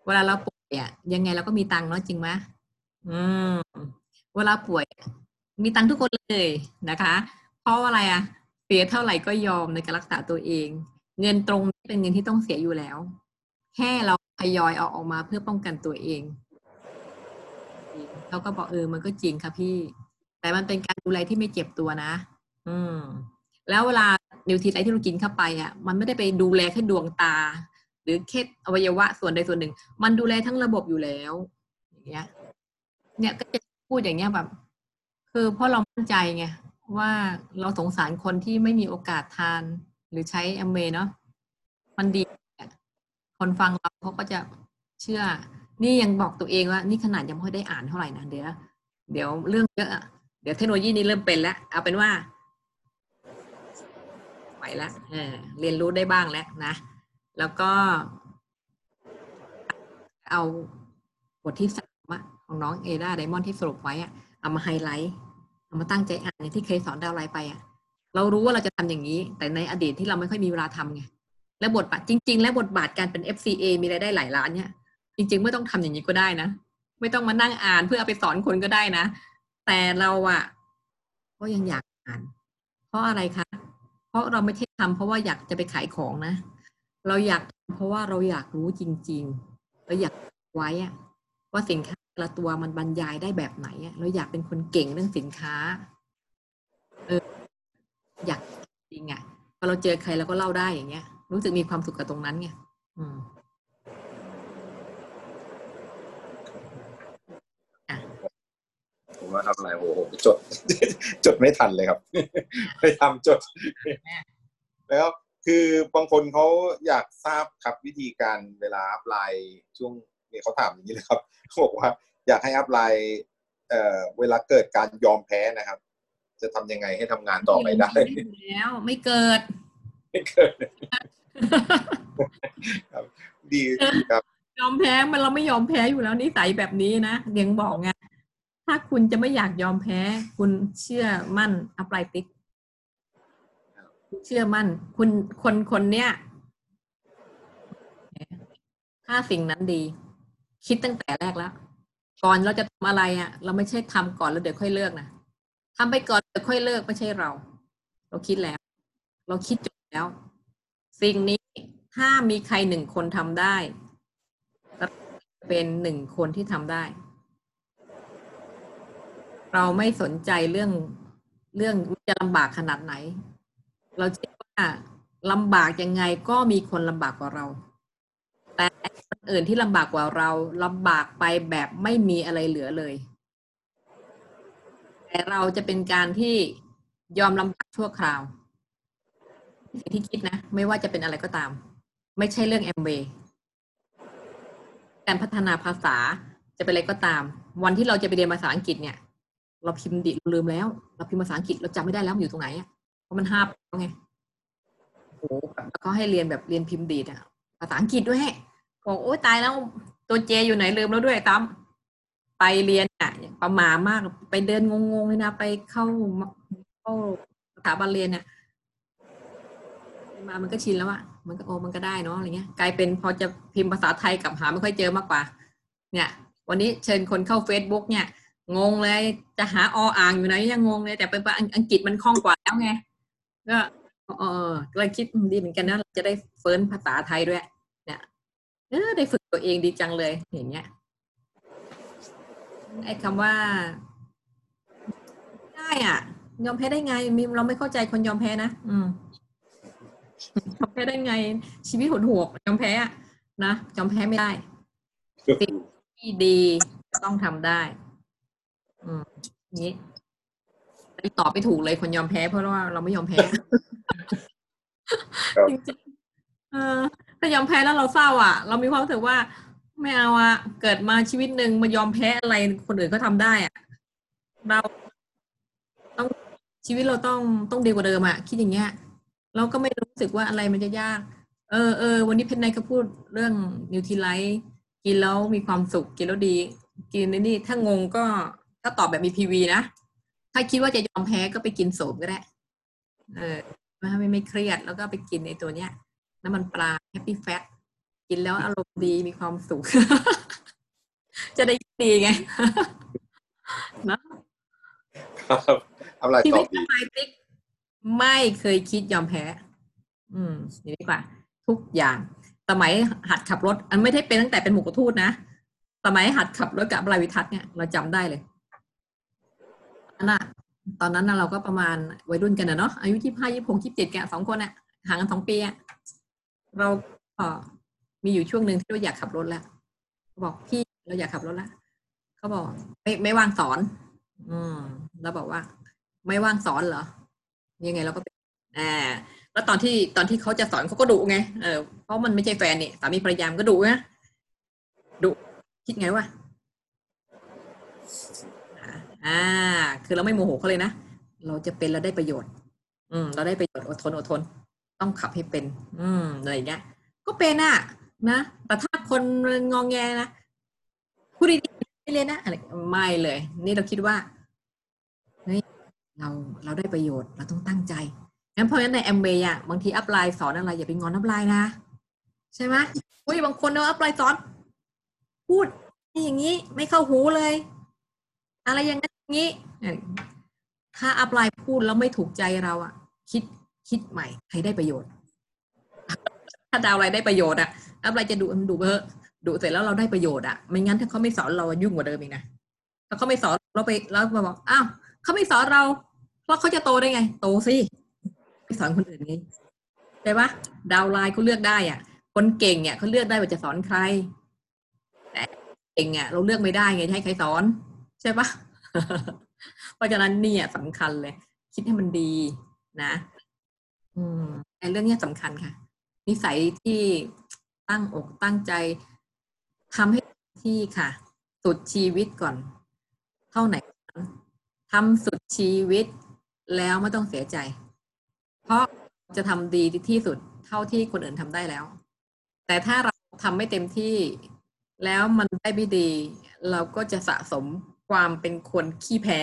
เวลาเราป่วยอะยังไงเราก็มีตังเนาะจริงไหมอืม เวลาป่วย มีตังทุกคนเลยนะคะ เพราะอะไรอะเสียเท่าไหร่ก็ยอมในการรักษาตัวเอง เงินตรงนี้เป็นเงินที่ต้องเสียอยู่แล้ว แค่เราทยอยเอาออกมาเพื่อป้องกันตัวเองเขาก็บอกเออมันก็จริงค่ะพี่ แต่มันเป็นการดูแลที่ไม่เจ็บตัวนะ อืม แล้วเวลา Nutrilite ที่เรากินเข้าไปอะ มันไม่ได้ไปดูแลแค่ดวงตา หรือแค่อวัยวะส่วนใดส่วนหนึ่ง มันดูแลทั้งระบบอยู่แล้ว อย่างเงี้ย เนี่ยก็จะพูดอย่างเงี้ยแบบ คือเพราะเรามั่นใจไงว่าเราสงสารคนที่ไม่มีโอกาสทาน หรือใช้แอมเวเนาะมันดี คนฟังเราเขาก็จะเชื่อ นี่ยังบอกตัวเองว่า นี่ขนาดยังไม่ค่อยได้อ่านเท่าไหร่นะเดี๋ยวเดี๋ยวเรื่องเยอะเดี๋ยวเทคโนโลยีนี้เริ่มเป็นแล้ว เอาเป็นว่าไหวแล้วเออเรียนรู้ได้บ้างแล้วนะ แล้วก็ เอาบทที่สามของน้องเอดา Diamond ที่สรุปไว้อะเอามาไฮไลท์เอามาตั้งใจอ่านอย่างที่เคยสอนดาวไลน์ไปอะเรารู้ว่าเราจะทำอย่างนี้ แต่ในอดีตที่เราไม่ค่อยมีเวลาทำไง และบทบาทจริง ๆ และบทบาทการเป็น FCA มีรายได้หลายล้านเนี่ยจริง ๆ ไม่ต้องทำอย่างนี้ก็ได้นะ ไม่ต้องมานั่งอ่านเพื่อเอาไปสอนคนก็ได้นะ แต่เราอะก็ยังอยากอ่าน เพราะอะไรคะ เพราะเราไม่ใช่ทำเพราะว่าอยากจะไปขายของนะ เราอยากเพราะว่าเราอยากรู้จริง ๆ เราอยากไว้อะว่าสินค้าแต่ละตัวมันบรรยายได้แบบไหนอะเราอยากเป็นคนเก่งเรื่องสินค้า เอออยากจริงอะพอเราเจอใครเราก็เล่าได้อย่างเงี้ย รู้สึกมีความสุขกับตรงนั้นไงอืมผมว่าทำอะไรโอ้โหจด จดไม่ทันเลยครับไปทำจด แล้วคือบางคนเขาอยากทราบครับวิธีการเวลาอัพไลน์ช่วงนี้เขาถามอย่างนี้เลยครับเขาบอกว่าอยากให้อัพไลน์เอ่อเวลาเกิดการยอมแพ้นะครับ จะทำยังไงให้ทำงานต่อไปได้ม่อยู่แล้วไม่เกิด ไม่เกิด ครับ ดีครับ ยอมแพ้มันเราไม่ยอมแพ้อยู่แล้วนิสัยแบบนี้นะเดียงบอกไงถ้าคุณจะไม่อยากยอมแพ้ คุณเชื่อมั่นอัปไลติกเชื่อมั่น คุณคนคนเนี้ยถ้าสิ่งนั้นดี คิดตั้งแต่แรกแล้ว ก่อนเราจะทำอะไรอะ เราไม่ใช่ทำก่อนแล้วเดี๋ยวค่อยเลิกนะทำไปก่อนเดี๋ยวค่อยเลิกไม่ใช่เรา เราคิดแล้ว เราคิดจบแล้ว สิ่งนี้ถ้ามีใครหนึ่งคนทำได้เป็นหนึ่งคนที่ทำได้ เราไม่สนใจเรื่องเรื่องจะลำบากขนาดไหน เราเชื่อว่าลำบากยังไงก็มีคนลำบากกว่าเรา แต่คนอื่นที่ลำบากกว่าเราลำบากไปแบบไม่มีอะไรเหลือเลย แต่เราจะเป็นการที่ยอมลำบากชั่วคราว สิ่งที่คิดนะ ไม่ว่าจะเป็นอะไรก็ตาม ไม่ใช่เรื่องแอมเบการพัฒนาภาษาจะเป็นอะไรก็ตาม วันที่เราจะไปเรียนภาษาอังกฤษเนี่ย เราพิมพ์ดิเราลืมแล้ว เราพิมพ์ภาษาอังกฤษเราจำไม่ได้แล้วมันอยู่ตรงไหนอะเพราะมันห้าปีแล้วไงโอ้แล้วก็ให้เรียนแบบเรียนพิมพ์ดีดอะภาษาอังกฤษด้วยบอกโอ้ตายแล้วตัวเจอยู่ไหนลืมแล้วด้วยตั้มไปเรียนอะประหมามากไปเดินงงๆเลยนะไปเข้าเข้าสถาบันเรียนเนี่ย มามันก็ชินแล้วอะมันก็โอ้มันก็ได้เนาะอะไรเงี้ยกลายเป็นพอจะพิมพ์ภาษาไทยกับหาไม่ค่อยเจอมากกว่า เนี่ย วันนี้เชิญคนเข้า Facebook เนี่ย งงเลยจะหาออ่างอยู่ไหนยังงงเลยแต่เป็นภาษาอังกฤษมันคล่องกว่าแล้วไงก็เออก็เลยคิดดีเหมือนกันนะเราจะได้เฟิร์นภาษาไทยด้วย เนี่ยเออได้ฝึกตัวเองดีจังเลยอย่างเงี้ยไอ้คำว่า ได้อะ ยอมแพ้ได้ไงมีเราไม่เข้าใจคนยอมแพ้นะ อืม ยอมแพ้ได้ไง ชีวิตหดหัวยอมแพ้อะนะยอมแพ้ไม่ได้สิ่งที่ดีต้องทำได้ อืมนี้ตอบไม่ถูกเลยคนยอมแพ้เพราะว่าเราไม่ยอมแพ้จริงๆเออถ้ายอมแพ้แล้วเราเศร้าอะ เรามีความรู้สึกว่าไม่เอาอะเกิดมาชีวิตหนึ่งมายอมแพ้อะไรคนอื่นก็ทำได้อะ เราต้องชีวิตเราต้องต้องดีกว่าเดิมอะ คิดอย่างเงี้ย เราก็ไม่รู้สึกว่าอะไรมันจะยาก เออเออวันนี้เพนไนก็พูดเรื่อง Nutrilite กินแล้วมีความสุขกินแล้วดี กินในนี่ถ้างงก็ถ้าตอบแบบมี PV นะ ถ้าคิดว่าจะยอมแพ้ก็ไปกินโสมก็ได้ เออไม่ไม่เครียดแล้วก็ไปกินในตัวเนี้ยน้ำมันปลาแฮปปี้แฟตกินแล้วอารมณ์ดีมีความสุข จะได้ดีไงนะ ครับอะไรชีตวิอตบดีไมติ๊ก ไม่เคยคิดยอมแพ้ อืมนี่ดีกว่า ทุกอย่าง สมัยหัดขับรถ อันไม่ได้เป็นตั้งแต่เป็นหมู่กระทูตนะ สมัยหัดขับรถกับลายวิทัศน์เนี่ยเราจำได้เลยอันน่ะตอนนั้นเราก็ประมาณวัยรุ่นกันนะเนาะอายุยี่ห้ายี่หกยี่เจ็ดแกสองคนอะห่างกันสองปีอะเราก็มีอยู่ช่วงหนึ่งที่เราอยากขับรถแล้วบอกพี่เราอยากขับรถแล้วเขาบอกไม่ไม่ว่างสอน อืมเราบอกว่า ไม่ว่างสอนเหรอ ยังไงเราก็เป็นอ่าแล้วตอนที่ตอนที่เขาจะสอนเขาก็ดุไงเออเพราะมันไม่ใช่แฟนนี่สามีภรรยามก็ดุนะดุคิดไงวะอ่า คือเราไม่โมโหเขาเลยนะเราจะเป็นเราได้ประโยชน์ อืม เราได้ประโยชน์อดทนอดทน ต้องขับให้เป็น อืมอะไรอย่างเงี้ยก็เป็นอะนะแต่ถ้าคนงองแงนะพูดดีๆไม่เลยนะอะไรไม่เลย นี่เราคิดว่า เราเราได้ประโยชน์เราต้องตั้งใจงั้นเพราะฉะนั้นในแอมเบย์อะบางที upline สอนอะไรอย่าไปงอน upline นะ ใช่ไหมอุ้ยบางคนเนาะ upline สอน พูดอย่างนี้ไม่เข้าหูเลย อะไรอย่างนั้นอย่างนี้ถ้า upline พูดแล้วไม่ถูกใจเราอะคิดคิดใหม่ใครได้ประโยชน์ ถ้า downline ได้ประโยชน์อะ upline จะดูดูเบอร์ดูเสร็จแล้วเราได้ประโยชน์อะไม่งั้นถ้าเขาไม่สอนเรายุ่งกว่าเดิมอีกนะถ้าเขาไม่สอนเราไปแล้วมาบอกอ้าวเขาไม่สอนเรา แล้วเขาจะโตได้ไง โตสิไปสอนคนอื่นไงใช่ปะดาวไลน์เขาเลือกได้อะ คนเก่งเนี่ยเขาเลือกได้ว่าจะสอนใคร แต่เก่งอะเราเลือกไม่ได้ไงให้ใครสอน ใช่ปะเพราะฉะนั้นเนี่ยสำคัญเลย คิดให้มันดีนะ อืมไอ้เรื่องเนี้ยสำคัญค่ะ นิสัยที่ตั้งอกตั้งใจทำให้ที่ค่ะ สุดชีวิตก่อน เท่าไหนทำสุดชีวิต แล้วไม่ต้องเสียใจ เพราะจะทำดีที่สุดเท่าที่คนอื่นทำได้แล้ว แต่ถ้าเราทำไม่เต็มที่ แล้วมันได้ไม่ดี เราก็จะสะสมความเป็นคนขี้แพ้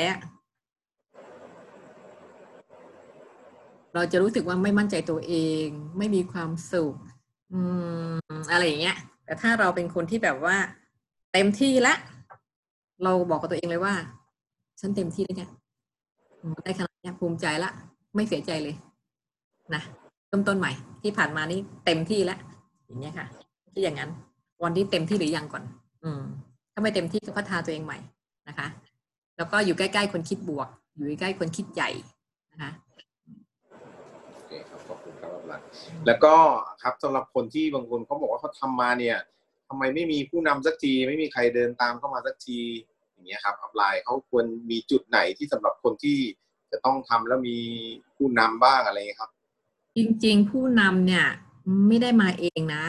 เราจะรู้สึกว่าไม่มั่นใจตัวเอง ไม่มีความสุขอืมอะไรอย่างเงี้ย แต่ถ้าเราเป็นคนที่แบบว่า เต็มที่ละ เราบอกกับตัวเองเลยว่า ฉันเต็มที่แล้วเนี่ย ได้ขนาดนี้ภูมิใจละ ไม่เสียใจเลยนะเริ่มต้นใหม่ที่ผ่านมานี่เต็มที่แล้วอย่างเงี้ยค่ะที่อย่างนั้น วันที่เต็มที่หรือยังก่อน อืม ถ้าไม่เต็มที่ก็พัฒนาตัวเองใหม่นะคะ แล้วก็อยู่ใกล้ๆคนคิดบวก อยู่ใกล้ๆคนคิดใหญ่นะคะโอเคครับขอบคุณครับอาจารย์แล้วก็ครับสำหรับคนที่บางคนเขาบอกว่าเขาทำมาเนี่ยทำไมไม่มีผู้นำสักทีไม่มีใครเดินตามเข้ามาสักที อย่างเงี้ยครับอัพไลน์เขาควรมีจุดไหนที่สำหรับคนที่จะต้องทำแล้วมีผู้นำบ้างอะไรเงี้ยครับ จริงๆ ผู้นำเนี่ยไม่ได้มาเองนะ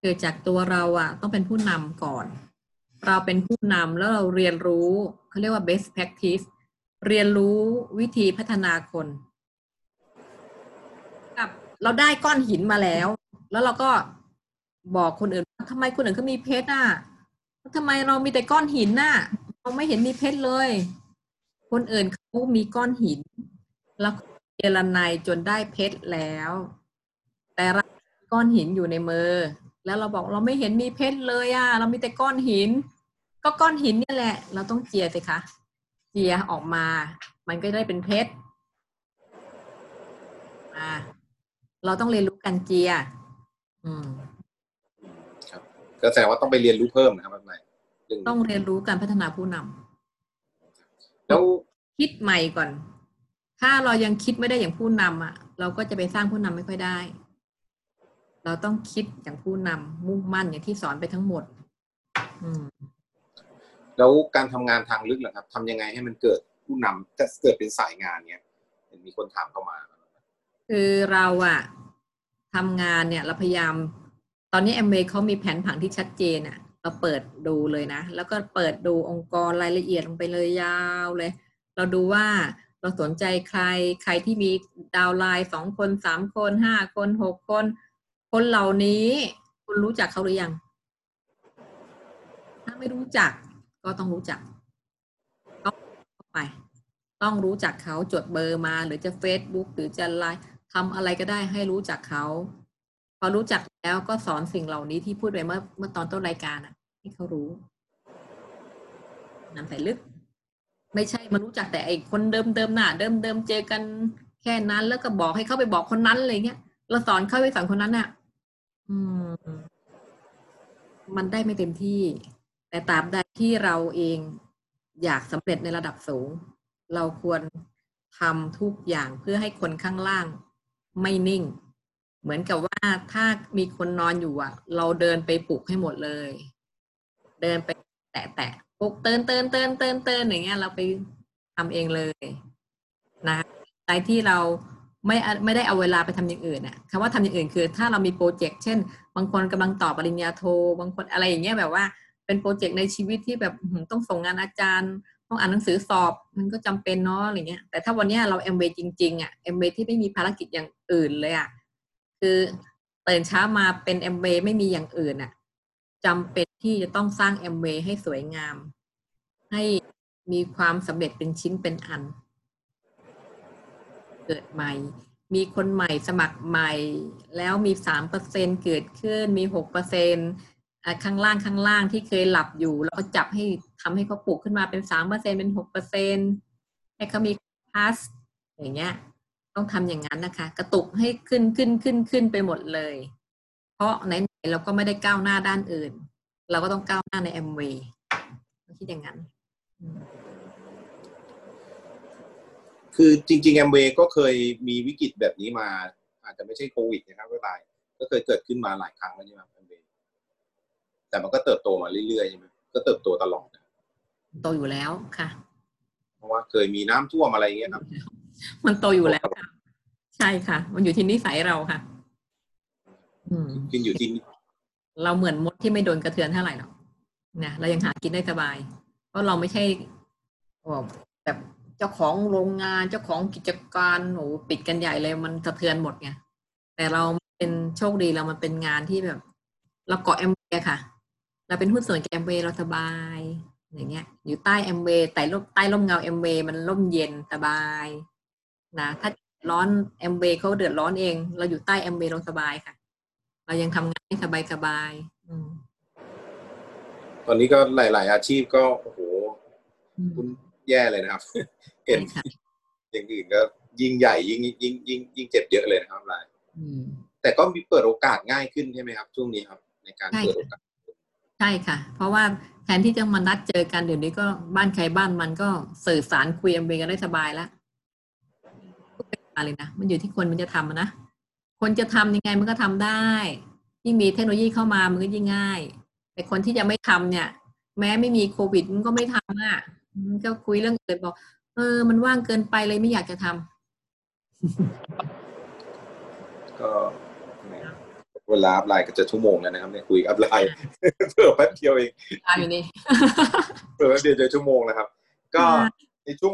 เกิดจากตัวเราอะต้องเป็นผู้นำก่อน เราเป็นผู้นำแล้วเราเรียนรู้เขาเรียกว่า best practice เรียนรู้วิธีพัฒนาคนกับเราได้ก้อนหินมาแล้ว แล้วเราก็บอกคนอื่นว่าทำไมคนอื่นเขามีเพชรอะทำไมเรามีแต่ก้อนหินน่ะ เราไม่เห็นมีเพชรเลย คนอื่นเขามีก้อนหิน แล้วเจรไนายจนได้เพชรแล้ว แต่เราก้อนหินอยู่ในมือ แล้วเราบอกเราไม่เห็นมีเพชรเลยอะ เรามีแต่ก้อนหิน ก็ก้อนหินนี่แหละ เราต้องเจียสิคะ เจียออกมา มันก็ได้เป็นเพชรอ่าเราต้องเรียนรู้การเจีย อืม ครับ ก็แสดงว่าต้องไปเรียนรู้เพิ่มนะครับอาจารย์เรื่องนี้ ต้องเรียนรู้การพัฒนาผู้นำแล้วคิดใหม่ก่อน ถ้าเรายังคิดไม่ได้อย่างผู้นำอะ เราก็จะไปสร้างผู้นำไม่ค่อยได้ เราต้องคิดอย่างผู้นำมุ่งมั่นอย่างที่สอนไปทั้งหมด อืมแล้วการทำงานทางลึกล่ะครับทำยังไงให้มันเกิดผู้นำจะเกิดเป็นสายงานเนี้ยเห็นมีคนถามเข้ามา คือเราอะทำงานเนี่ย เราพยายาม ตอนนี้แอมเวย์เขามีแผนผังที่ชัดเจนอะ เราเปิดดูเลยนะ แล้วก็เปิดดูองค์กรรายละเอียดลงไปเลยยาวเลย เราดูว่าเราสนใจใครใครที่มีดาวไลน์สองคนสามคนห้าคนหกคน คนเหล่านี้คุณรู้จักเขาหรือยัง ถ้าไม่รู้จักก็ต้องรู้จักต้องไป ต้องรู้จักเขาจดเบอร์มา หรือจะ Facebook หรือจะไลน์ทำอะไรก็ได้ให้รู้จักเขา พอรู้จักแล้วก็สอนสิ่งเหล่านี้ที่พูดไปเมื่อเมื่อตอนต้นรายการอะ ให้เขารู้นำใส่ลึก ไม่ใช่มารู้จักแต่ไอ้คนเดิมเดิมๆน่ะเดิมเดิมๆเจอกันแค่นั้น แล้วก็บอกให้เขาไปบอกคนนั้นอะไรเงี้ยเราสอนเขาไปสอนคนนั้นน่ะ อืม มันได้ไม่เต็มที่ แต่ตาบใดที่เราเองอยากสำเร็จในระดับสูง เราควรทำทุกอย่างเพื่อให้คนข้างล่างไม่นิ่ง เหมือนกับว่าถ้ามีคนนอนอยู่อะ เราเดินไปปลุกให้หมดเลย เดินไปแตะแตะปลุกเตือนเตือนเตือนเตือนเตือนอย่างเงี้ยเราไปทำเองเลยนะในที่เราไม่ไม่ได้เอาเวลาไปทำอย่างอื่นอะคำว่าทำอย่างอื่นคือ ถ้าเรามีโปรเจกต์เช่น บางคนกำลังต่อปริญญาโท บางคนอะไรอย่างเงี้ยแบบว่าเป็นโปรเจกต์ในชีวิตที่แบบต้องส่งงานอาจารย์ ต้องอ่านหนังสือสอบมันก็จำเป็นเนาะอะไรเงี้ย แต่ถ้าวันเนี้ยเรา M จริงๆอะ M ที่ไม่มีภารกิจอย่างอื่นเลยอะคือตื่นเช้ามาเป็น M ไม่มีอย่างอื่นอะ จำเป็นที่จะต้องสร้าง M ให้สวยงาม ให้มีความสำเร็จเป็นชิ้นเป็นอัน เกิดใหม่ มีคนใหม่สมัครใหม่ แล้วมีสามเปอร์เซ็นเกิดขึ้น มีหกเปอร์เซ็นข้างล่างข้างล่างที่เคยหลับอยู่แล้วก็จับให้ทำให้เขาปลุกขึ้นมาเป็นสามเปอร์เซ็นเป็นหกเปอร์เซ็นให้เขามีพาสอย่างเงี้ย ต้องทำอย่างนั้นนะคะ กระตุกให้ขึ้นขึ้นขึ้นขึ้นไปหมดเลย เพราะไหน เราก็ไม่ได้ก้าวหน้าด้านอื่น เราก็ต้องก้าวหน้าในแอมเวย์คิดอย่างนั้นอืมคือจริงๆแอมเวย์ก็เคยมีวิกฤตแบบนี้มา อาจจะไม่ใช่โควิดนะครับก็ตายก็เคยเกิดขึ้นมาหลายครั้งแล้วใช่ไหมแอมเวย์แต่มันก็เติบโตมาเรื่อยๆใช่ไหมก็เติบโตตลอดนะโตอยู่แล้วค่ะ เพราะว่าเคยมีน้ำท่วมอะไรอย่างเงี้ยครับ มันโตอยู่แล้วค่ะ ใช่ค่ะ มันอยู่ที่นิสัยเราค่ะอืมขึ้นอยู่ที่ เราเหมือนมดที่ไม่โดนกระเทือนเท่าไหร่หรอกนะเรายังหากินได้สบาย เพราะเราไม่ใช่แบบเจ้าของโรงงานเจ้าของกิจการโอ้ปิดกันใหญ่เลยมันสะเทือนหมดไงแต่เราเป็นโชคดีเรามันเป็นงานที่แบบ เราเกาะแอมเบีค่ะ เราเป็นหุ้นส่วนกับแอมเวย์เราสบาย อย่างเงี้ย อยู่ใต้แอมเวย์แต่ร่มใต้ร่มเงาแอมเวย์มันร่มเย็นสบายนะถ้าร้อนแอมเวย์เขาเดือดร้อนเอง เราอยู่ใต้แอมเวย์เราสบายค่ะ เรายังทำงานได้สบายสบายๆอืมตอนนี้ก็หลาย ๆ อาชีพก็โอ้โหอืมคุณแย่เลยนะครับเห็นใช่ค่ะอย่างอื่นก็ยิ่งใหญ่ยิ่งยิ่งยิ่งยิ่งเจ็บเยอะเลยนะครับลายอืมแต่ก็มีเปิดโอกาสง่ายขึ้นใช่ไหมครับ ช่วงนี้ครับ ในการใช่เปิดโอกาสใช่ค่ะ เพราะว่าแทนที่จะมานัดเจอกันเดี๋ยวนี้ก็บ้านใครบ้านมันก็สื่อสารคุยแอมเวย์กันได้สบายแล้วอะไรนะมันอยู่ที่คนมันจะทำอะนะ คนจะทำยังไงมันก็ทำได้ ยิ่งมีเทคโนโลยีเข้ามามันก็ยิ่งง่าย แต่คนที่จะไม่ทำเนี่ย แม้ไม่มีโควิดมันก็ไม่ทำอะมันก็คุยเรื่องอื่นบอก เออ มันว่างเกินไปเลยไม่อยากจะทำก็เวลาอัพไลน์ก็จะชั่วโมงแล้วนะครับเนี่ยคุยอัพไลน์เพิ่มแป๊บเดียวเองตามอยู่นี่เพิ่มแป๊บเดียวจะชั่วโมงแล้วครับ ก็ค่ะในช่วง